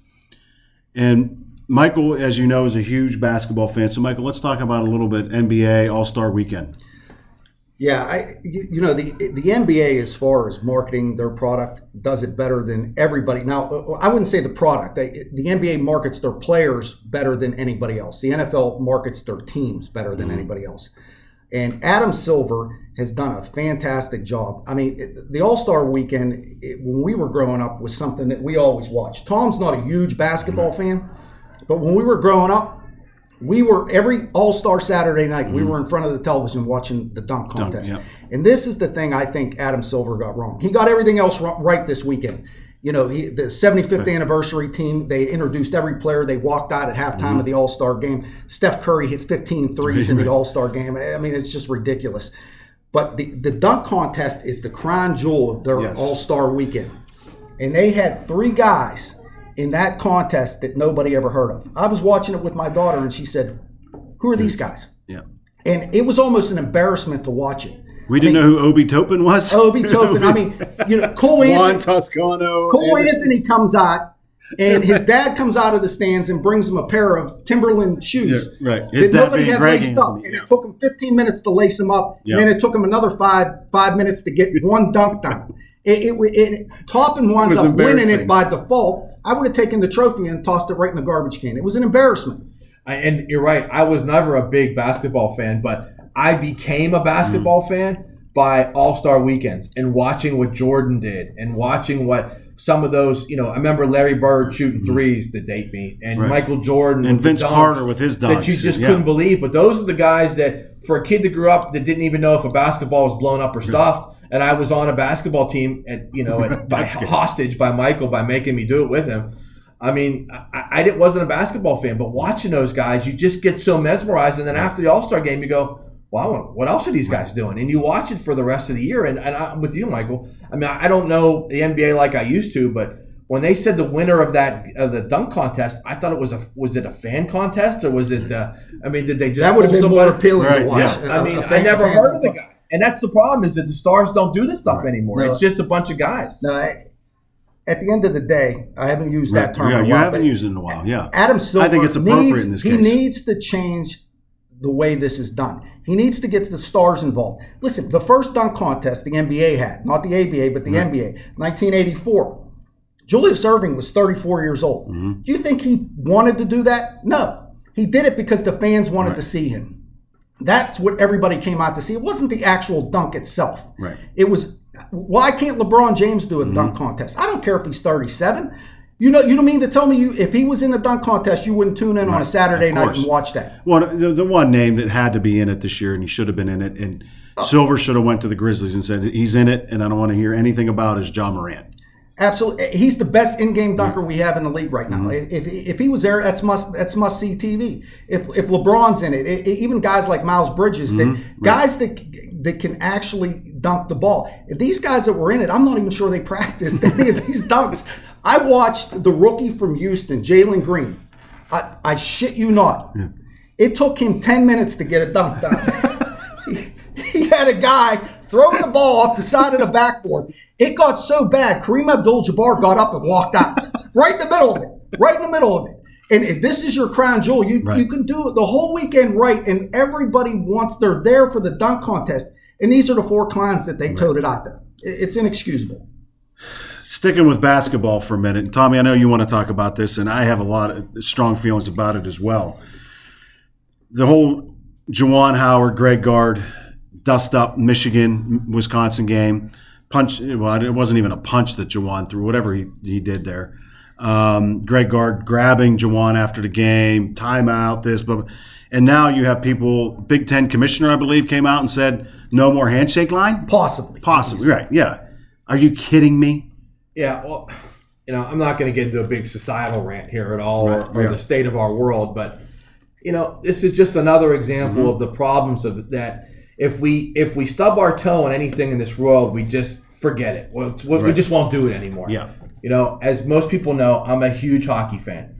And Michael, as you know, is a huge basketball fan. So, Michael, let's talk about a little bit NBA All Star Weekend. Yeah, I you, you know the the NBA as far as marketing their product does it better than everybody. Now, I wouldn't say the product. They, the NBA markets their players better than anybody else. The NFL markets their teams better than mm-hmm. anybody else. And Adam Silver has done a fantastic job. I mean, it- the All Star Weekend it, when we were growing up was something that we always watched. Tom's not a huge basketball mm-hmm. fan, but when we were growing up, we were every All Star Saturday night. We mm-hmm. were in front of the television watching the dunk contest. yeah. And this is the thing I think Adam Silver got wrong. He got everything else right this weekend. You know, he, the 75th anniversary team, they introduced every player. They walked out at halftime mm-hmm. of the All Star game. Steph Curry hit 15 threes in the All Star game. I mean, it's just ridiculous. But the, the dunk contest is the crown jewel of their Yes. All Star weekend. And they had three guys in that contest that nobody ever heard of. I was watching it with my daughter, and she said, Who are these guys? Yeah. And it was almost an embarrassment to watch it. We didn't know who Obi Toppin was. Obi Toppin. I mean, you know, Cole Juan Anthony, Toscano. Cole Anderson. Anthony comes out, and his dad comes out of the stands and brings him a pair of Timberland shoes. Yeah, right. His that nobody had Greg laced up, and yeah. it took him 15 minutes to lace them up, Yeah. and then it took him another five five minutes to get one dunk down. It, it, it Toppin winds up winning it by default. I would have taken the trophy and tossed it right in the garbage can. It was an embarrassment. I, and you're right. I was never a big basketball fan, but I became a basketball Mm. fan by All Star weekends and watching what Jordan did and watching what some of those. You know, I remember Larry Bird shooting threes to date me, and Mm. Right. Michael Jordan And Vince Carter with his dunks that you just yeah. couldn't believe. But those are the guys that, for a kid that grew up that didn't even know if a basketball was blown up or stuffed. And I was on a basketball team at you know at, by hostage by Michael by making me do it with him. I mean, I, I wasn't a basketball fan, but watching those guys, you just get so mesmerized. And then after the All Star game, you go, "Wow, what else are these guys doing?" And you watch it for the rest of the year. And, and I'm with you, Michael. I mean, I don't know the NBA like I used to, but when they said the winner of that of the dunk contest, I thought it was a was it a fan contest or was it? Uh, I mean, did they just That would have pull been more appealing Right, to watch. yeah. A- I mean, a I fan- never heard of the guy. And that's the problem is that the stars don't do this stuff anymore. No. It's just a bunch of guys. No, I, at the end of the day, I haven't used that term. Yeah, in a you haven't used it in a while. Yeah. Adam Silver I think it's appropriate needs, in this case. he needs to change the way this is done. He needs to get the stars involved. Listen, the first dunk contest the NBA had, not the ABA, but the NBA, 1984. Julius Erving was 34 years old. Mm-hmm. Do you think he wanted to do that? No. He did it because the fans wanted Right. to see him. That's what everybody came out to see. It wasn't the actual dunk itself. Right. It was why can't LeBron James do a Mm-hmm. dunk contest? I don't care if he's 37. You know, you don't mean to tell me you if he was in the dunk contest, you wouldn't tune in on a Saturday night and watch that. Well, the, the one name that had to be in it this year, and he should have been in it, and Silver should have went to the Grizzlies and said he's in it, and I don't want to hear anything about is Ja Morant. Absolutely, he's the best in-game dunker we have in the league right now. Mm-hmm. If, if he was there, that's must that's must see TV. If if LeBron's in it, it- even guys like Miles Bridges, that Mm-hmm. guys that that can actually dunk the ball. These guys that were in it, I'm not even sure they practiced any of these dunks. I watched the rookie from Houston, Jalen Green. I, I shit you not. It took him 10 minutes to get a dunk done. he, he had a guy throwing the ball off the side of the backboard. It got so bad, Kareem Abdul-Jabbar got up and walked out, right in the middle of it, right in the middle of it. And if this is your crown jewel, you Right. you can do it the whole weekend right, and everybody wants they're there for the dunk contest. And these are the four clowns that they toted out there. It's inexcusable. Sticking with basketball for a minute, and Tommy, I know you want to talk about this, and I have a lot of strong feelings about it as well. The whole Juwan Howard, Greg Gard, dust up Michigan, Wisconsin game, punch. Well, it wasn't even a punch that Juwan threw, whatever he, he did there. Um, Greg Gard grabbing Juwan after the game, timeout, this, but and now you have people. Big Ten commissioner, I believe, came out and said no more handshake line. Possibly. Possibly, right? Yeah. Are you kidding me? Yeah, well, you know, I'm not going to get into a big societal rant here at all, or, or yeah. the state of our world, but you know, this is just another example Mm-hmm. of the problems of that. If we if we stub our toe on anything in this world, we just forget it. Well, it's, we Right. just won't do it anymore. Yeah. You know, as most people know, I'm a huge hockey fan.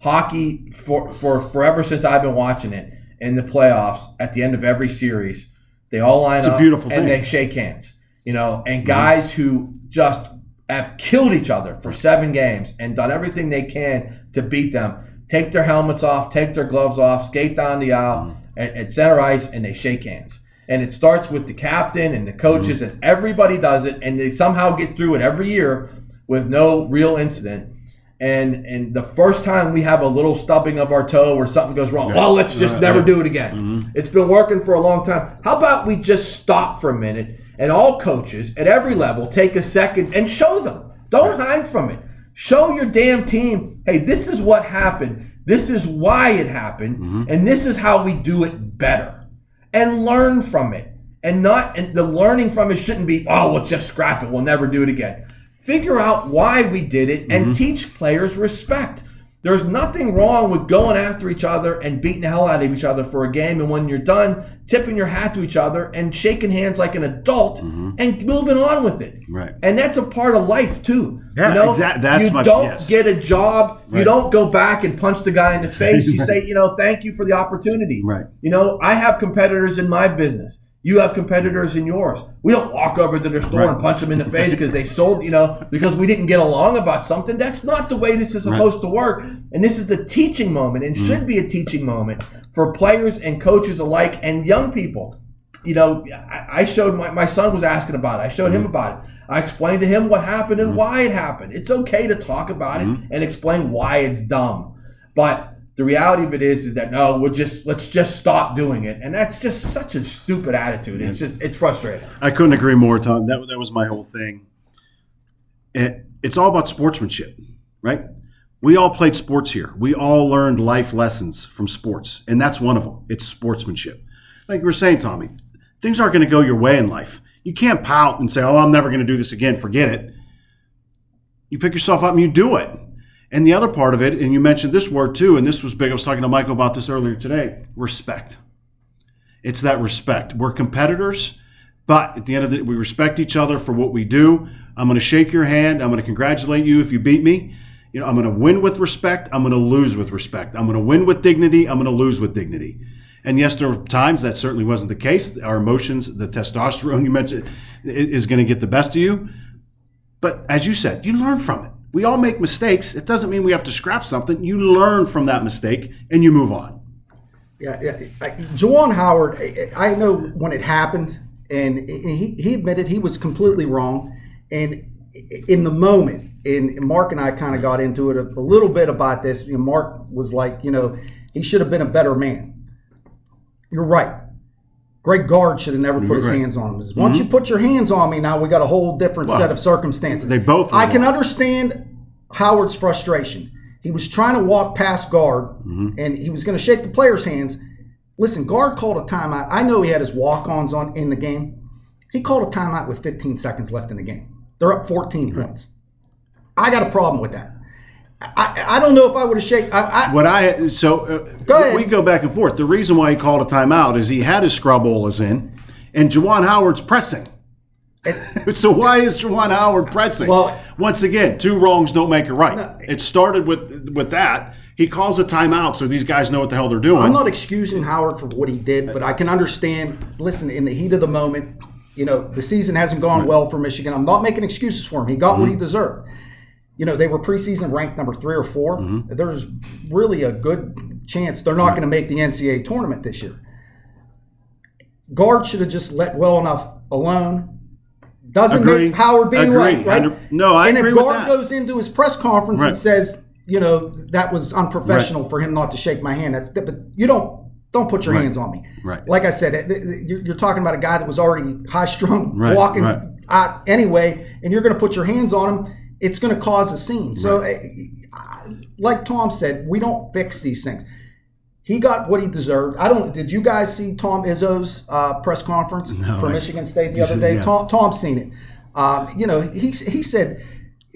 Hockey for for forever since I've been watching it in the playoffs. At the end of every series, they all line It's a up and thing. they shake hands. You know, and mm-hmm. guys who just have killed each other for seven games and done everything they can to beat them, take their helmets off, take their gloves off, skate down the aisle mm-hmm. at, at center ice, and they shake hands. And it starts with the captain and the coaches, mm-hmm. and everybody does it, and they somehow get through it every year with no real incident. And and the first time we have a little stubbing of our toe or something goes wrong, well, let's just Right, never do it again. Mm-hmm. It's been working for a long time. How about we just stop for a minute and all coaches at every level take a second and show them. Don't hide from it. Show your damn team, hey, this is what happened. This is why it happened, mm-hmm. and this is how we do it better. And learn from it. And not and the learning from it shouldn't be, oh, we'll just scrap it. We'll never do it again. Figure out why we did it and mm-hmm. teach players respect. There's nothing wrong with going after each other and beating the hell out of each other for a game. And when you're done, tipping your hat to each other and shaking hands like an adult mm-hmm. and moving on with it. Right. And that's a part of life too. Yeah, you know, exact- that's you my- don't yes. get a job. You don't go back and punch the guy in the face. You say, you know, thank you for the opportunity. Right. You know, I have competitors in my business. You have competitors in yours. We don't walk over to their store Right. and punch them in the face because they sold, you know, because we didn't get along about something. That's not the way this is supposed to work. And this is the teaching moment and mm-hmm. should be a teaching moment for players and coaches alike and young people. You know, I, I showed my, my son was asking about it. I showed him mm-hmm. about it. I explained to him what happened and mm-hmm. why it happened. It's okay to talk about it and explain why it's dumb. But the reality of it is, is that no, we'll just let's just stop doing it, and that's just such a stupid attitude. It's just it's frustrating. I couldn't agree more, Tom. That, that was my whole thing. It, it's all about sportsmanship, right? We all played sports here. We all learned life lessons from sports, and that's one of them. It's sportsmanship. Like you were saying, Tommy, things aren't going to go your way in life. You can't pout and say, "Oh, I'm never going to do this again." Forget it. You pick yourself up and you do it. And the other part of it, and you mentioned this word too, and this was big. I was talking to Michael about this earlier today. Respect. It's that respect. We're competitors, but at the end of the day, we respect each other for what we do. I'm going to shake your hand. I'm going to congratulate you if you beat me. You know, I'm going to win with respect. I'm going to lose with respect. I'm going to win with dignity. I'm going to lose with dignity. And yes, there were times that certainly wasn't the case. Our emotions, the testosterone you mentioned, is going to get the best of you. But as you said, you learn from it. We all make mistakes. It doesn't mean we have to scrap something. You learn from that mistake and you move on. Yeah, yeah. Juwan Howard, I- I know when it happened, and he, he admitted he was completely wrong. And in the moment, and Mark and I kind of got into it a, a little bit about this. You know, Mark was like, you know, he should have been a better man. You're right. Greg Gard should have never put his Right. hands on him. Once you put your hands on me, now we got a whole different set of circumstances. they both I can understand Howard's frustration. He was trying to walk past Gard, Mm-hmm. and he was going to shake the players' hands. Listen, Gard called a timeout. I know he had his walk-ons on in the game. He called a timeout with 15 seconds left in the game. They're up 14 points. I got a problem with that. I, I don't know if I would have shaken. I, I, What I so uh, Go ahead. we go back and forth. The reason why he called a timeout is he had his scrubbolas in, and Juwan Howard's pressing. so why is Juwan Howard pressing? Well- once again, two wrongs don't make it right. it started with with that. He calls a timeout so these guys know what the hell they're doing. I'm not excusing Howard for what he did, but I can understand. Listen, in the heat of the moment, you know, the season hasn't gone well for Michigan. I'm not making excuses for him. He got what he deserved. You know, they were preseason ranked number three or 4 mm-hmm. There's really a good chance they're not mm-hmm. going to make the NCAA tournament this year. Gard should have just let well enough alone. Doesn't Agree. make Howard being right, right? No, I and agree if with Gard goes into his press conference Right. and says, you know, that was unprofessional for him not to shake my hand. That's but you don't don't put your hands on me. Right. Like I said, th- th- you're, you're talking about a guy that was already high strung, Right, walking right. out anyway, and you're going to put your hands on him. It's going to cause a scene. So, eh, I- like Tom said, we don't fix these things. He got what he deserved. I don't. Did you guys see Tom Izzo's uh, press conference for I- Michigan State the other day? yeah. Tom, Tom's seen it. Um, you know, he he said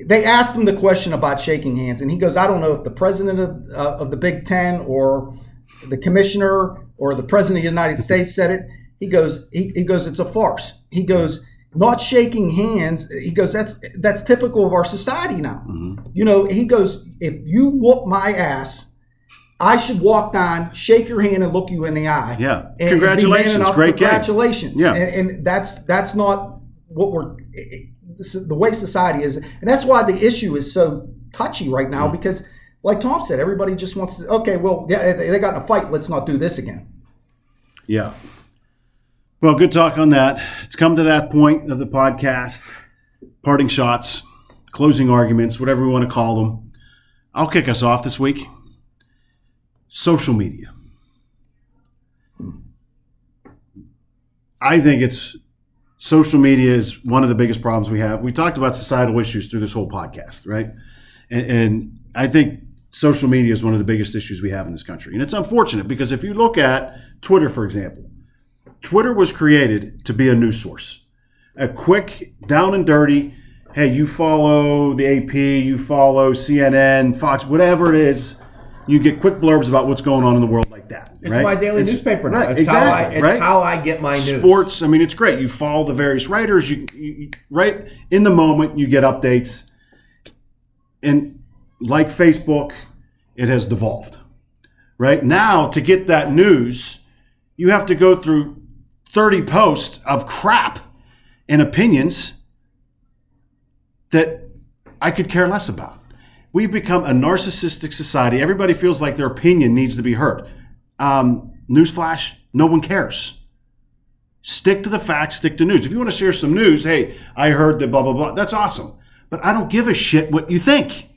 they asked him the question about shaking hands, and he goes, "I don't know if the president of, uh, of the Big Ten or the commissioner or the president of the United States said it." He goes, he, he goes, "It's a farce." He goes, "Not shaking hands." He goes, "That's that's typical of our society now." Mm-hmm. You know, he goes, "If you whoop my ass." I should walk down, shake your hand, and look you in the eye. Yeah. And- and Congratulations. enough- Great game. Congratulations. Yeah. And, and that's that's not what we're the way society is, and that's why the issue is so touchy right now mm-hmm. because, like Tom said, everybody just wants to. Okay, well, yeah, they got in a fight. Let's not do this again. Yeah. Well, good talk on that. It's come to that point of the podcast. Parting shots, closing arguments, whatever we want to call them. I'll kick us off this week. Social media. I think it's social media is one of the biggest problems we have. We talked about societal issues through this whole podcast, right? And, and I think social media is one of the biggest issues we have in this country. And it's unfortunate because if you look at Twitter, for example, Twitter was created to be a news source, a quick, down and dirty. Hey, you follow the AP, you follow CNN, Fox, whatever it is. You get quick blurbs about what's going on in the world like that. It's right? my daily It's- newspaper now. Right, It's how I exactly, it's right? how I get my news. sports. I mean, it's great. You follow the various writers. You, you right in the moment, you get updates, and like Facebook, it has devolved. Right now, to get that news, you have to go through thirty posts of crap and opinions that I could care less about. We've become a narcissistic society. Everybody feels like their opinion needs to be heard. Um, newsflash: no one cares. Stick to the facts, stick to news. If you want to share some news, hey, I heard that blah, blah, blah, that's awesome. But I don't give a shit what you think.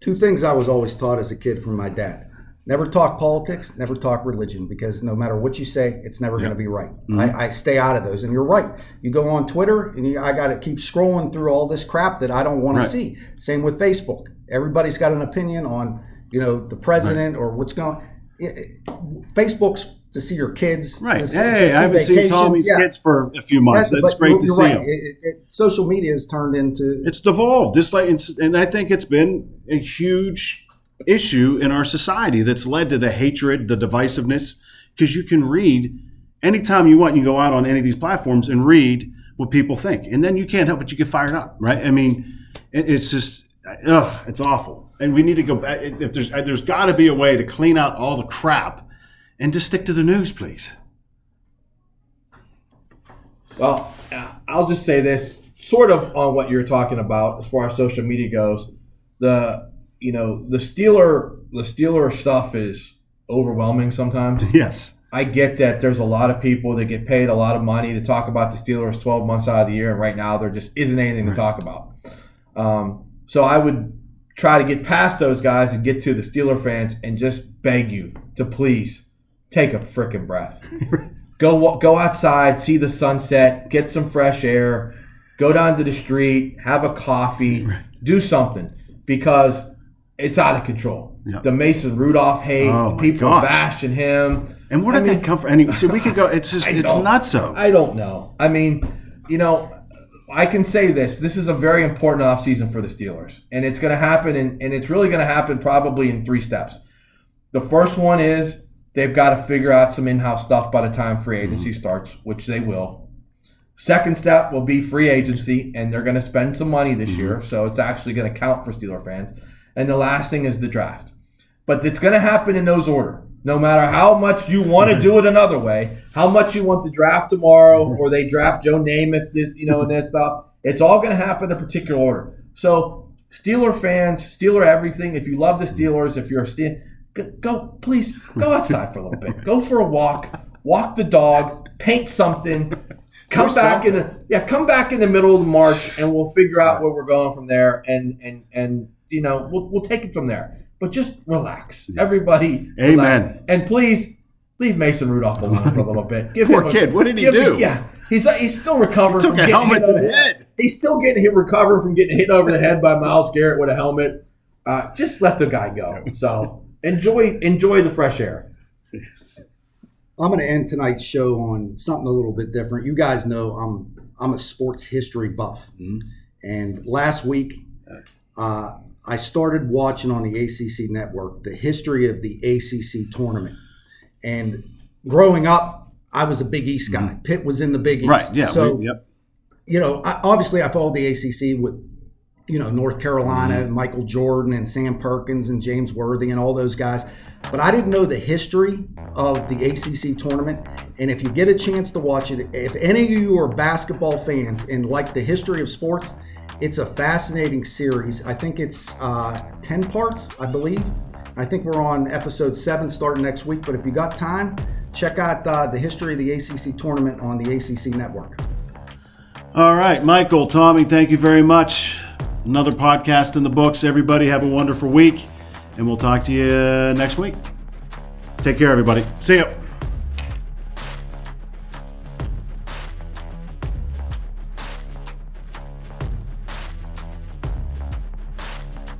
Two things I was always taught as a kid from my dad. Never talk politics, never talk religion, because no matter what you say, it's never going to be right. Mm-hmm. I, I stay out of those. And you're right. You go on Twitter, and you, I got to keep scrolling through all this crap that I don't want Right. to see. Same with Facebook. Everybody's got an opinion on, you know, the president or what's going. It, it- Facebook's to see your kids. Right. see- hey, I haven't seen. Tommy's Yeah. kids for a few months. That's, great to see right. them. It- it- social media has turned into It's devolved, just like, and I think it's been a huge issue in our society that's led to the hatred, the divisiveness, because you can read anytime you want. You go out on any of these platforms and read what people think, and then you can't help but you get fired up, right? I mean, it's just, ugh, it's awful, and we need to go back. If there's, there's got to be a way to clean out all the crap, and just stick to the news, please. Well, uh, I'll just say this, sort of on what you're talking about as far as social media goes. The you know the Steeler the Steeler stuff is overwhelming sometimes. Yes. I get that there's a lot of people that get paid a lot of money to talk about the Steelers 12 months out of the year, and right now there just isn't anything to talk about. Um, so I would try to get past those guys and get to the Steeler fans and just beg you to please take a freaking breath. go go outside, see the sunset, get some fresh air, go down to the street, have a coffee, do something because it's out of control. Yeah. The Mason Rudolph hate, Oh, the people gosh. bashing him. And where I did mean- that come from? Anyway, so we could go. It's just it's don't- so. I don't know. I mean, you know, I can say this. This is a very important offseason for the Steelers. And it's going to happen, in, and it's really going to happen probably in three steps. The first one is they've got to figure out some in house stuff by the time free mm-hmm. agency starts, which they will. Second step will be free agency, and they're going to spend some money this mm-hmm. year. So it's actually going to count for Steeler fans. And the last thing is the draft. But it's going to happen in those order. No matter how much you want to do it another way, how much you want to draft tomorrow, or they draft Joe Namath, this you know, and this stuff, it's all going to happen in a particular order. So, Steeler fans, Steeler everything. If you love the Steelers, if you're a Steel, go, go please go outside for a little bit. Go for a walk, walk the dog, paint something. Come back in the yeah, come back in the middle of March, and we'll figure out where we're going from there, and and and you know we'll we'll take it from there. But just relax, everybody. Amen. relax. And please leave Mason Rudolph alone for a little bit. Give Poor him a- kid, what did he give him- do? yeah, he's he's still recovering. Took from a getting helmet hit to the over- head. He's still getting hit, recovered from getting hit over the head by Myles Garrett with a helmet. Uh, just let the guy go. So enjoy enjoy the fresh air. I'm going to end tonight's show on something a little bit different. You guys know I'm I'm a sports history buff, Mhm. and last week uh, I started watching on the ACC network the history of the ACC tournament. And growing up, I was a Big East guy. Pitt was in the Big East, Right. Yeah. So we- yep. you know, I, obviously I followed the ACC with, you know, North Carolina, Mm-hmm. and Michael Jordan and Sam Perkins and James Worthy and all those guys. But I didn't know the history of the ACC tournament. And if you get a chance to watch it, if any of you are basketball fans and like the history of sports, it's a fascinating series. I think it's uh, 10 parts, I believe. I think we're on episode seven starting next week. But if you got time, check out uh, the history of the ACC tournament on the ACC network. All right, Michael, Tommy, thank you very much. Another podcast in the books. Everybody have a wonderful week, and we'll talk to you next week. Take care, everybody. See ya.